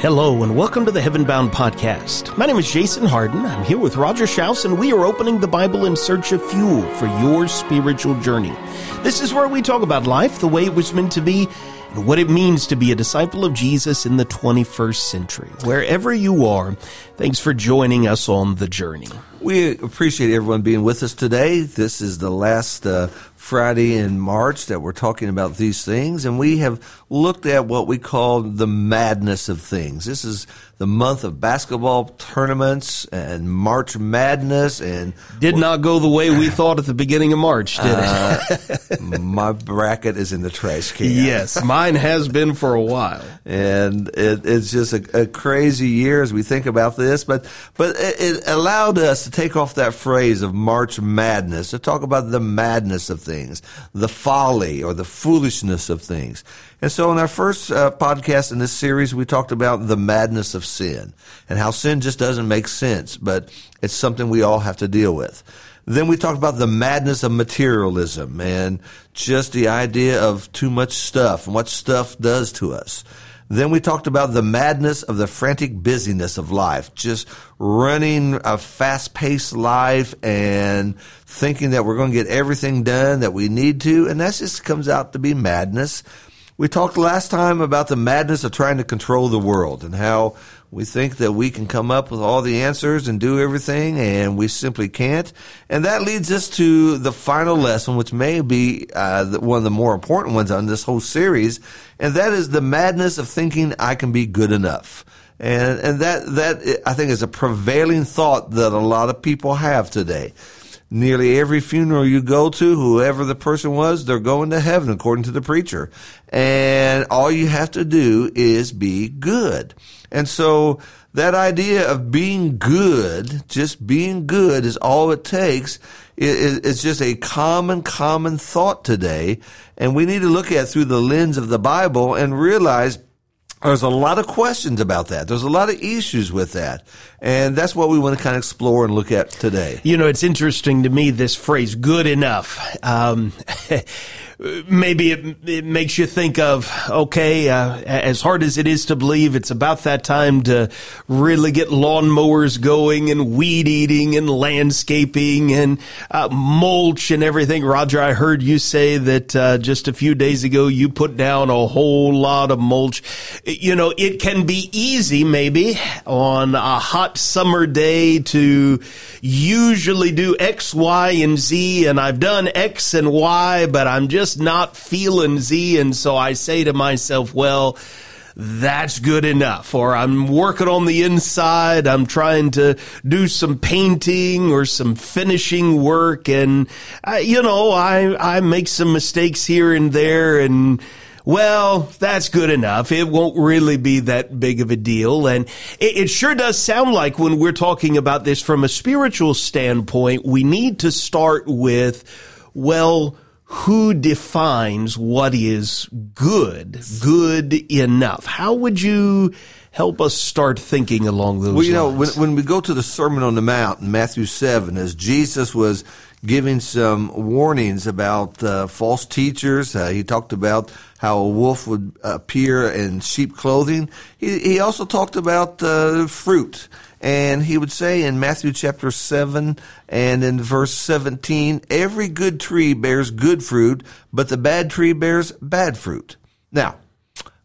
Hello, and welcome to the Heaven Bound Podcast. My name is Jason Hardin. I'm here with Roger Shouse, and we are opening the Bible in search of fuel for your spiritual journey. This is where we talk about life the way it was meant to be and what it means to be a disciple of Jesus in the 21st century. Wherever you are, thanks for joining us on the journey. We appreciate everyone being with us today. This is the last uh, Friday in March that we're talking about these things, and we have looked at what we call the madness of things. This is the month of basketball tournaments and March Madness, and did not go the way we thought at the beginning of March, did uh, it? my bracket is in the trash can. Yes, mine has been for a while, and it, it's just a, a, crazy year as we think about this. But but it, it allowed us to take off that phrase of March Madness to talk about the madness of things the folly or the foolishness of things. And so in our first uh, podcast in this series, we talked about the madness of sin and how sin just doesn't make sense, but it's something we all have to deal with. Then we talked about the madness of materialism and just the idea of too much stuff and what stuff does to us. Then we talked about the madness of the frantic busyness of life, just running a fast paced life and thinking that we're going to get everything done that we need to. And that just comes out to be madness. We talked last time about the madness of trying to control the world and how we think that we can come up with all the answers and do everything, and we simply can't. And that leads us to the final lesson, which may be uh, one of the more important ones on this whole series, and that is the madness of thinking I can be good enough. And, and that, that, I think, is a prevailing thought that a lot of people have today nearly every funeral you go to, whoever the person was, they're going to heaven according to the preacher. And all you have to do is be good. And so that idea of being good, just being good is all it takes. It's just a common, common thought today. And we need to look at through the lens of the Bible and realize there's a lot of questions about that. There's a lot of issues with that. And that's what we want to kind of explore and look at today. You know, it's interesting to me, this phrase, good enough. Um, maybe it, it, makes you think of, okay, uh, as hard as it is to believe, it's about that time to really get lawnmowers going and weed eating and landscaping and uh, mulch and everything. Roger, I heard you say that uh, just a few days ago you put down a whole lot of mulch. You know, it can be easy maybe on a hot summer day to usually do X, Y, and Z, and I've done X and Y, but I'm just just not feeling Z. And so I say to myself, well, that's good enough. Or I'm working on the inside. I'm trying to do some painting or some finishing work. And, I, you know, I, I make some mistakes here and there and, well, that's good enough. It won't really be that big of a deal. And it, it, sure does sound like when we're talking about this from a spiritual standpoint, we need to start with, well, who defines what is good, good enough? How would you help us start thinking along those well, you lines? know, when, when we go to the Sermon on the Mount in Matthew 7, as Jesus was giving some warnings about uh, false teachers, uh, he talked about how a wolf would appear in sheep clothing. He, he also talked about uh, fruit and he would say in Matthew chapter 7 and in verse 17, every good tree bears good fruit, but the bad tree bears bad fruit. Now,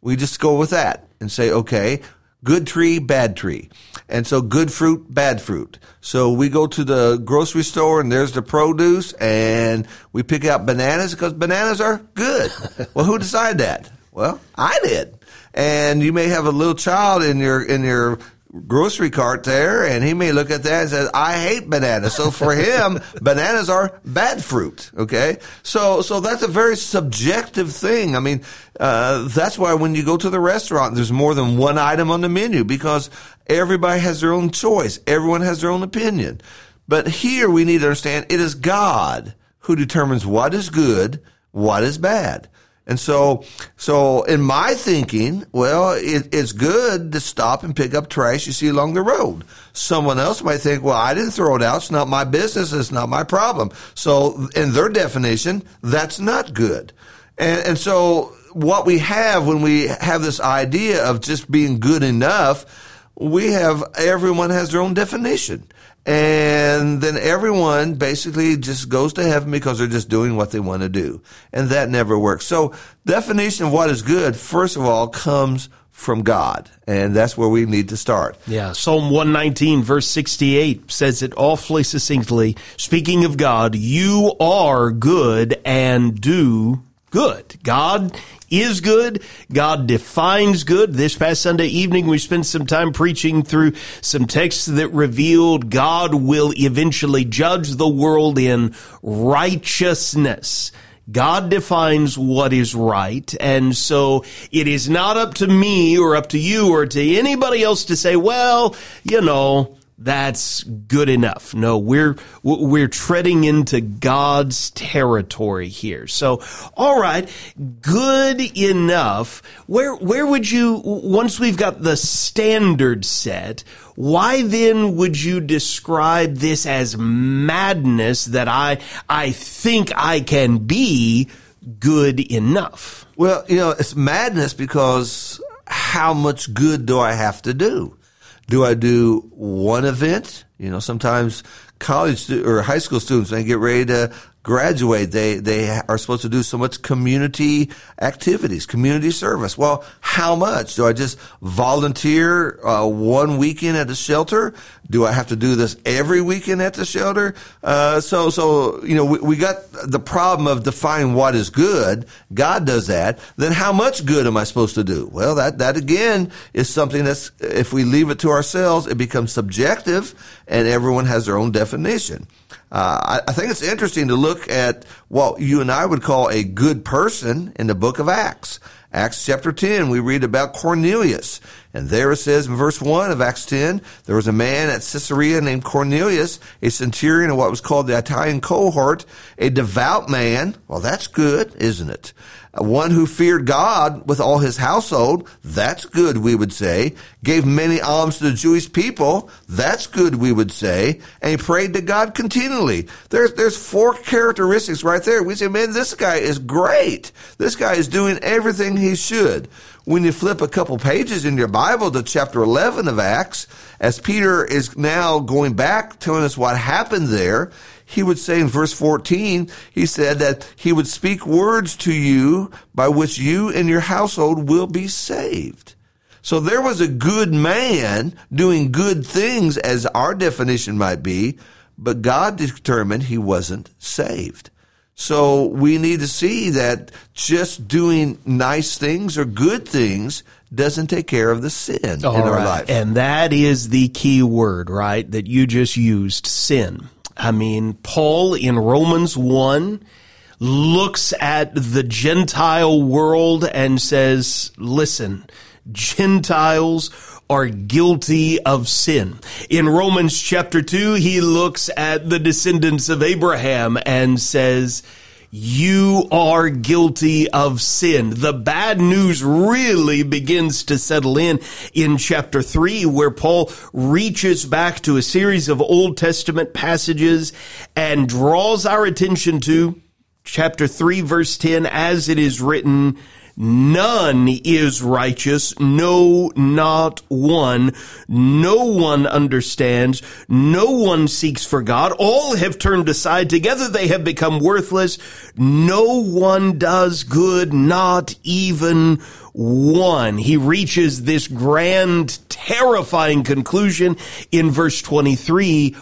we just go with that and say, okay, good tree, bad tree. And so good fruit, bad fruit. So we go to the grocery store and there's the produce and we pick out bananas because bananas are good. well, who decided that? Well, I did. And you may have a little child in your, in your grocery cart there and he may look at that and says i hate bananas. So for him bananas are bad fruit okay? So so that's a very subjective thing. I mean uh, that's why when you go to the restaurant there's more than one item on the menu because everybody has their own choice. Everyone has their own opinion. But here we need to understand it is god who determines what is good what is bad and so, so in my thinking, well, it, it's good to stop and pick up trash you see along the road. Someone else might think, well, I didn't throw it out. It's not my business. It's not my problem. So in their definition, that's not good. And, and so what we have when we have this idea of just being good enough, we have everyone has their own definition. And then everyone basically just goes to heaven because they're just doing what they want to do. And that never works. So definition of what is good, first of all, comes from God. And that's where we need to start. Yeah. Psalm 119 verse 68 says it awfully succinctly. Speaking of God, you are good and do good. God is good. God defines good. This past Sunday evening, we spent some time preaching through some texts that revealed God will eventually judge the world in righteousness. God defines what is right. And so it is not up to me or up to you or to anybody else to say, well, you know, that's good enough. No, we're we're treading into God's territory here. So, all right, good enough. Where where would you once we've got the standard set, why then would you describe this as madness that I I think I can be good enough? Well, you know, it's madness because how much good do I have to do? Do I do one event? You know, sometimes college or high school students, they get ready to graduate, they, they are supposed to do so much community activities, community service. Well, how much? Do I just volunteer uh, one weekend at the shelter? Do I have to do this every weekend at the shelter? Uh, so, so, you know, we, we got the problem of defining what is good. God does that. Then how much good am I supposed to do? Well, that, that again is something that's, if we leave it to ourselves, it becomes subjective and everyone has their own definition. Uh, I, I, think it's interesting to look at what you and I would call a good person in the book of Acts. Acts chapter 10, we read about Cornelius. And there it says in verse 1 of Acts 10, there was a man at Caesarea named Cornelius, a centurion of what was called the Italian cohort, a devout man. Well, that's good, isn't it? Uh, one who feared God with all his household. That's good, we would say. Gave many alms to the Jewish people. That's good, we would say. And he prayed to God continually. There's, there's four characteristics right there. We say, man, this guy is great. This guy is doing everything he should when you flip a couple pages in your Bible to chapter 11 of Acts, as Peter is now going back telling us what happened there, he would say in verse 14, he said that he would speak words to you by which you and your household will be saved. So there was a good man doing good things as our definition might be, but God determined he wasn't saved. So we need to see that just doing nice things or good things doesn't take care of the sin All in our life. And that is the key word, right? That you just used, sin. I mean, Paul in Romans 1 looks at the Gentile world and says, listen, Gentiles are guilty of sin. In Romans chapter 2, he looks at the descendants of Abraham and says, you are guilty of sin. The bad news really begins to settle in in chapter 3 where Paul reaches back to a series of Old Testament passages and draws our attention to chapter 3 verse 10 as it is written None is righteous, no, not one. No one understands. No one seeks for God. All have turned aside. Together they have become worthless. No one does good, not even one. He reaches this grand, terrifying conclusion in verse 23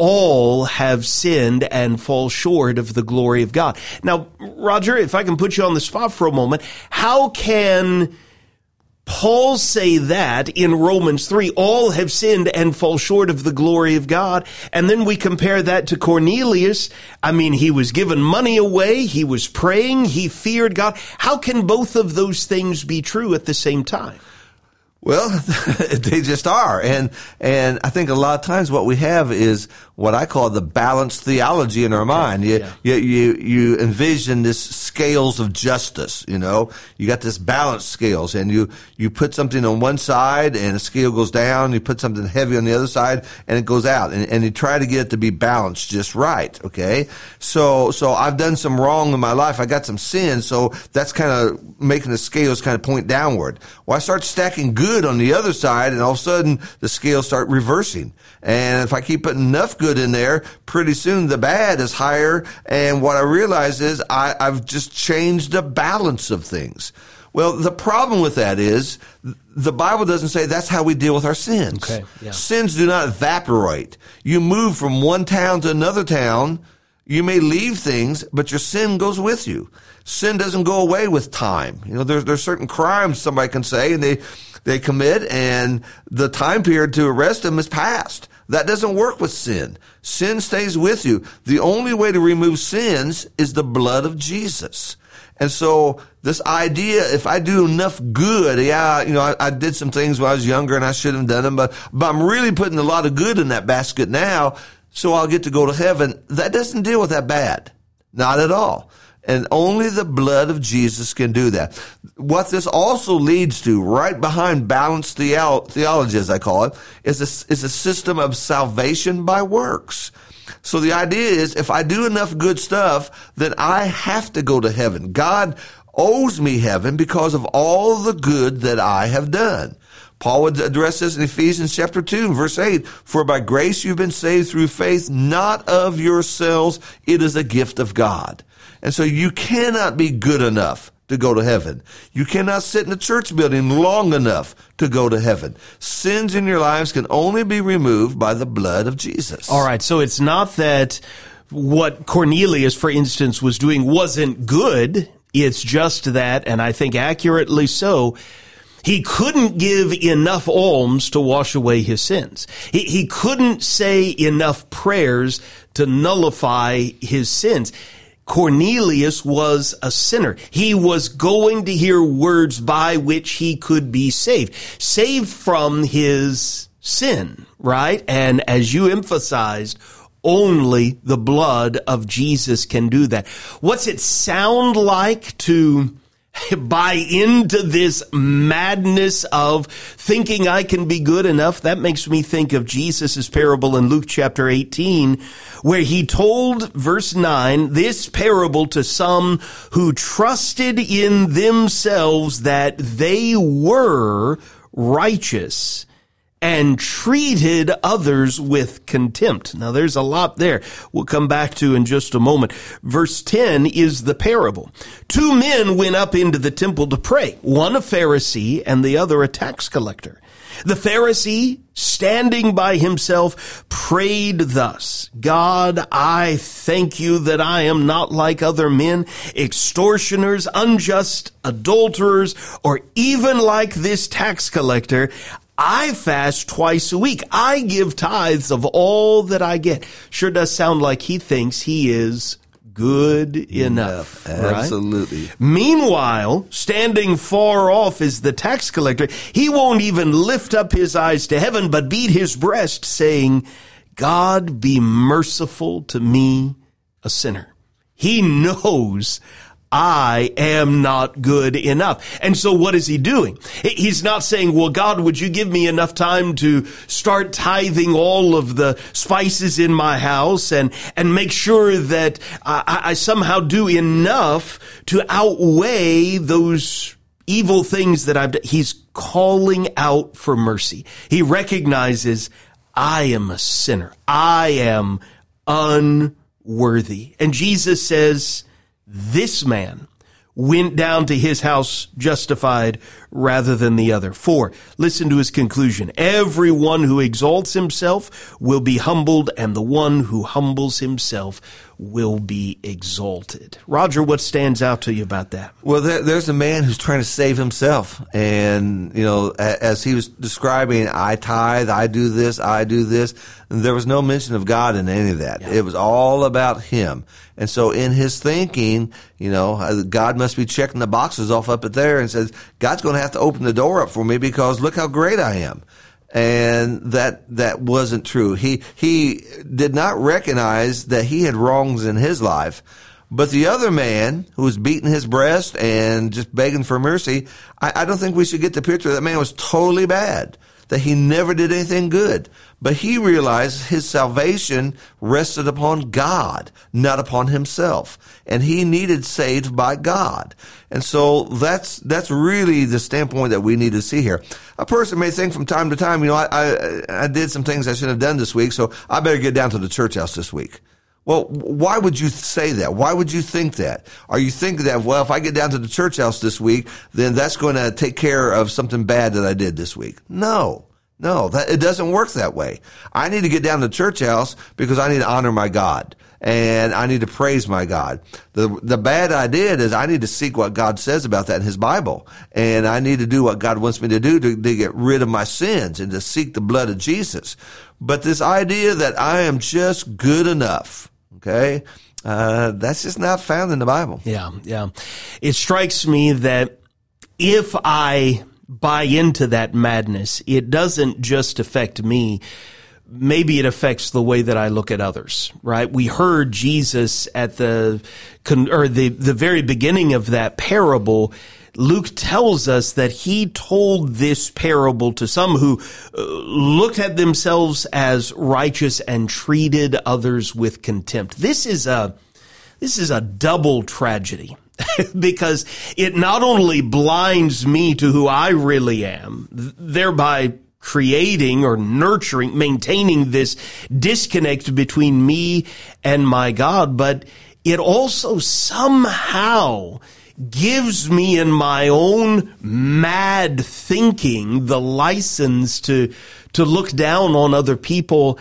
all have sinned and fall short of the glory of God. Now, Roger, if I can put you on the spot for a moment, how can Paul say that in Romans 3, all have sinned and fall short of the glory of God. And then we compare that to Cornelius. I mean, he was given money away. He was praying. He feared God. How can both of those things be true at the same time? Well, they just are. And, and I think a lot of times what we have is what I call the balanced theology in our mind. You, yeah. you, you, you envision this scales of justice, you know, you got this balanced scales and you, you put something on one side and the scale goes down, you put something heavy on the other side and it goes out and, and you try to get it to be balanced just right. Okay. So, so I've done some wrong in my life. I got some sin. So that's kind of making the scales kind of point downward. Well, I start stacking good on the other side and all of a sudden the scales start reversing. And if I keep putting enough good in there, pretty soon the bad is higher. And what I realize is I, I've just changed the balance of things. Well, the problem with that is the Bible doesn't say that's how we deal with our sins. Okay, yeah. Sins do not evaporate. You move from one town to another town. You may leave things, but your sin goes with you. Sin doesn't go away with time. You know, there's, there's certain crimes somebody can say and they, they commit and the time period to arrest them is past. That doesn't work with sin. Sin stays with you. The only way to remove sins is the blood of Jesus. And so this idea, if I do enough good, yeah, you know, I, I, did some things when I was younger and I should have done them, but, but I'm really putting a lot of good in that basket now, so I'll get to go to heaven. That doesn't deal with that bad. Not at all. And only the blood of Jesus can do that. What this also leads to, right behind balanced theology, as I call it, is a, is a system of salvation by works. So the idea is if I do enough good stuff, then I have to go to heaven. God owes me heaven because of all the good that I have done. Paul would address this in Ephesians chapter 2, verse 8. For by grace you've been saved through faith, not of yourselves. It is a gift of God. And so you cannot be good enough to go to heaven. You cannot sit in a church building long enough to go to heaven. Sins in your lives can only be removed by the blood of Jesus. All right. So it's not that what Cornelius, for instance, was doing wasn't good. It's just that, and I think accurately so, he couldn't give enough alms to wash away his sins. He, he couldn't say enough prayers to nullify his sins. Cornelius was a sinner. He was going to hear words by which he could be saved, saved from his sin, right? And as you emphasized, only the blood of Jesus can do that. What's it sound like to buy into this madness of thinking I can be good enough, that makes me think of Jesus' parable in Luke chapter 18, where he told, verse 9, this parable to some who trusted in themselves that they were righteous and treated others with contempt. Now there's a lot there we'll come back to in just a moment. Verse 10 is the parable. Two men went up into the temple to pray, one a Pharisee and the other a tax collector. The Pharisee, standing by himself, prayed thus, God, I thank you that I am not like other men, extortioners, unjust, adulterers, or even like this tax collector. I fast twice a week. I give tithes of all that I get. Sure does sound like he thinks he is good enough. Absolutely. Right? Meanwhile, standing far off is the tax collector. He won't even lift up his eyes to heaven, but beat his breast, saying, God be merciful to me, a sinner. He knows I am not good enough. And so what is he doing? He's not saying, well, God, would you give me enough time to start tithing all of the spices in my house and, and make sure that I, I somehow do enough to outweigh those evil things that I've done. He's calling out for mercy. He recognizes I am a sinner. I am unworthy. And Jesus says, this man went down to his house justified rather than the other. For, listen to his conclusion. Everyone who exalts himself will be humbled and the one who humbles himself will be exalted. Roger, what stands out to you about that? Well, there, there's a man who's trying to save himself. And, you know, as he was describing, I tithe, I do this, I do this, there was no mention of God in any of that. Yeah. It was all about him. And so in his thinking, you know, uh, God must be checking the boxes off up at there and says, God's going to have to open the door up for me because look how great I am and that that wasn't true. He he did not recognize that he had wrongs in his life. But the other man who was beating his breast and just begging for mercy, I, I don't think we should get the picture that man was totally bad that he never did anything good. But he realized his salvation rested upon God, not upon himself. And he needed saved by God. And so that's, that's really the standpoint that we need to see here. A person may think from time to time, you know, I, I, I did some things I shouldn't have done this week, so I better get down to the church house this week. Well, why would you say that? Why would you think that? Are you thinking that, well, if I get down to the church house this week, then that's going to take care of something bad that I did this week? No. No, that, it doesn't work that way. I need to get down to church house because I need to honor my God and I need to praise my God. The, the bad I did is I need to seek what God says about that in his Bible. And I need to do what God wants me to do to, to get rid of my sins and to seek the blood of Jesus. But this idea that I am just good enough, Okay. Uh, that's just not found in the Bible. Yeah. Yeah. It strikes me that if I buy into that madness, it doesn't just affect me. Maybe it affects the way that I look at others, right? We heard Jesus at the, or the, the very beginning of that parable Luke tells us that he told this parable to some who uh, looked at themselves as righteous and treated others with contempt. This is a, this is a double tragedy. because it not only blinds me to who I really am, thereby creating or nurturing, maintaining this disconnect between me and my God, but it also somehow gives me in my own mad thinking the license to, to look down on other people.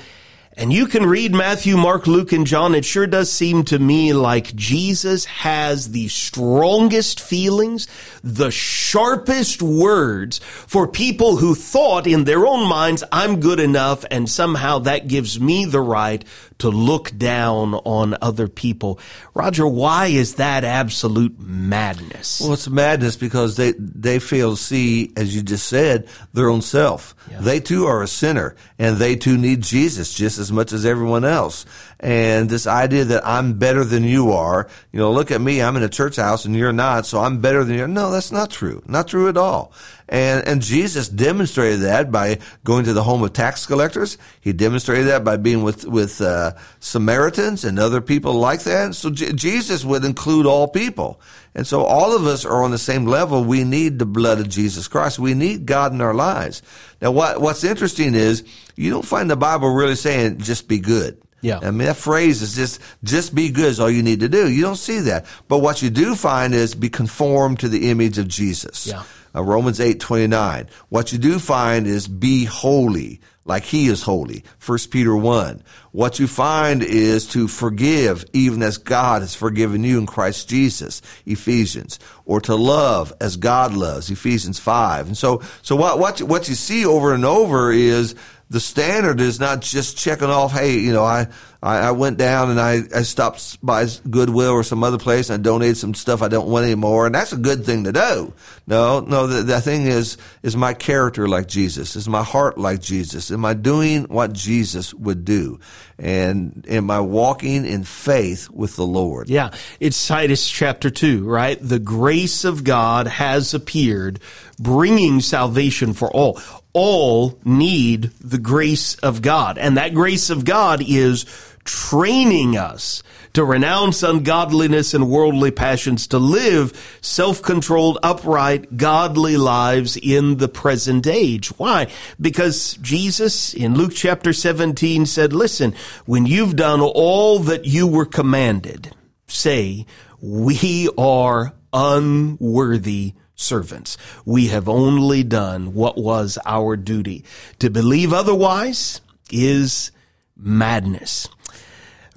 And you can read Matthew, Mark, Luke, and John. It sure does seem to me like Jesus has the strongest feelings, the sharpest words for people who thought in their own minds, I'm good enough, and somehow that gives me the right to look down on other people. Roger, why is that absolute madness? Well, it's madness because they, they fail to see, as you just said, their own self. Yeah. They too are a sinner and they too need Jesus just as much as everyone else. And this idea that I'm better than you are, you know, look at me, I'm in a church house and you're not, so I'm better than you. No, that's not true. Not true at all. And, and Jesus demonstrated that by going to the home of tax collectors. He demonstrated that by being with, with, uh, Samaritans and other people like that. So J- Jesus would include all people. And so all of us are on the same level. We need the blood of Jesus Christ. We need God in our lives. Now, what, what's interesting is you don't find the Bible really saying just be good. Yeah. I mean, that phrase is just, just be good is all you need to do. You don't see that. But what you do find is be conformed to the image of Jesus. Yeah. Uh, Romans 8, 29. What you do find is be holy like he is holy. 1 Peter 1. What you find is to forgive even as God has forgiven you in Christ Jesus. Ephesians. Or to love as God loves. Ephesians 5. And so, so what, what, what you see over and over is the standard is not just checking off, hey, you know, I, I, went down and I, I stopped by Goodwill or some other place and I donated some stuff I don't want anymore. And that's a good thing to do. No, no, the, the thing is, is my character like Jesus? Is my heart like Jesus? Am I doing what Jesus would do? And am I walking in faith with the Lord? Yeah. It's Titus chapter two, right? The grace of God has appeared, bringing salvation for all all need the grace of God. And that grace of God is training us to renounce ungodliness and worldly passions, to live self-controlled, upright, godly lives in the present age. Why? Because Jesus in Luke chapter 17 said, listen, when you've done all that you were commanded, say, we are unworthy servants. We have only done what was our duty. To believe otherwise is madness.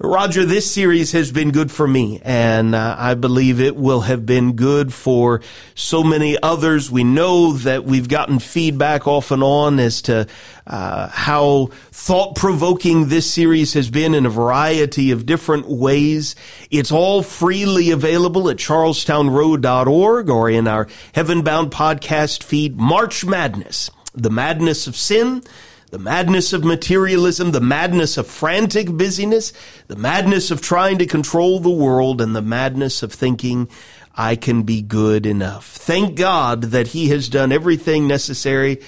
Roger, this series has been good for me, and uh, I believe it will have been good for so many others. We know that we've gotten feedback off and on as to uh, how thought provoking this series has been in a variety of different ways. It's all freely available at charlestownroad.org or in our Heavenbound podcast feed, March Madness, the madness of sin the madness of materialism, the madness of frantic busyness, the madness of trying to control the world, and the madness of thinking I can be good enough. Thank God that He has done everything necessary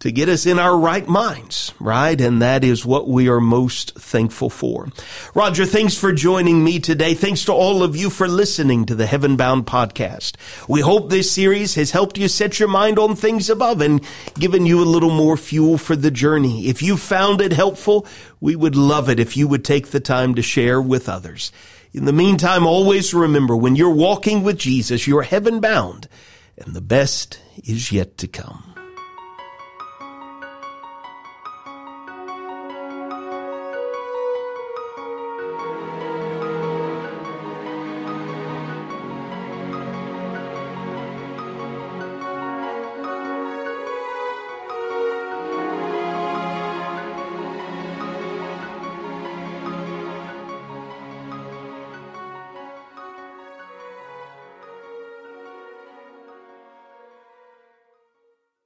to get us in our right minds, right? And that is what we are most thankful for. Roger, thanks for joining me today. Thanks to all of you for listening to the Heaven Bound podcast. We hope this series has helped you set your mind on things above and given you a little more fuel for the journey. If you found it helpful, we would love it if you would take the time to share with others. In the meantime, always remember when you're walking with Jesus, you're heaven bound and the best is yet to come.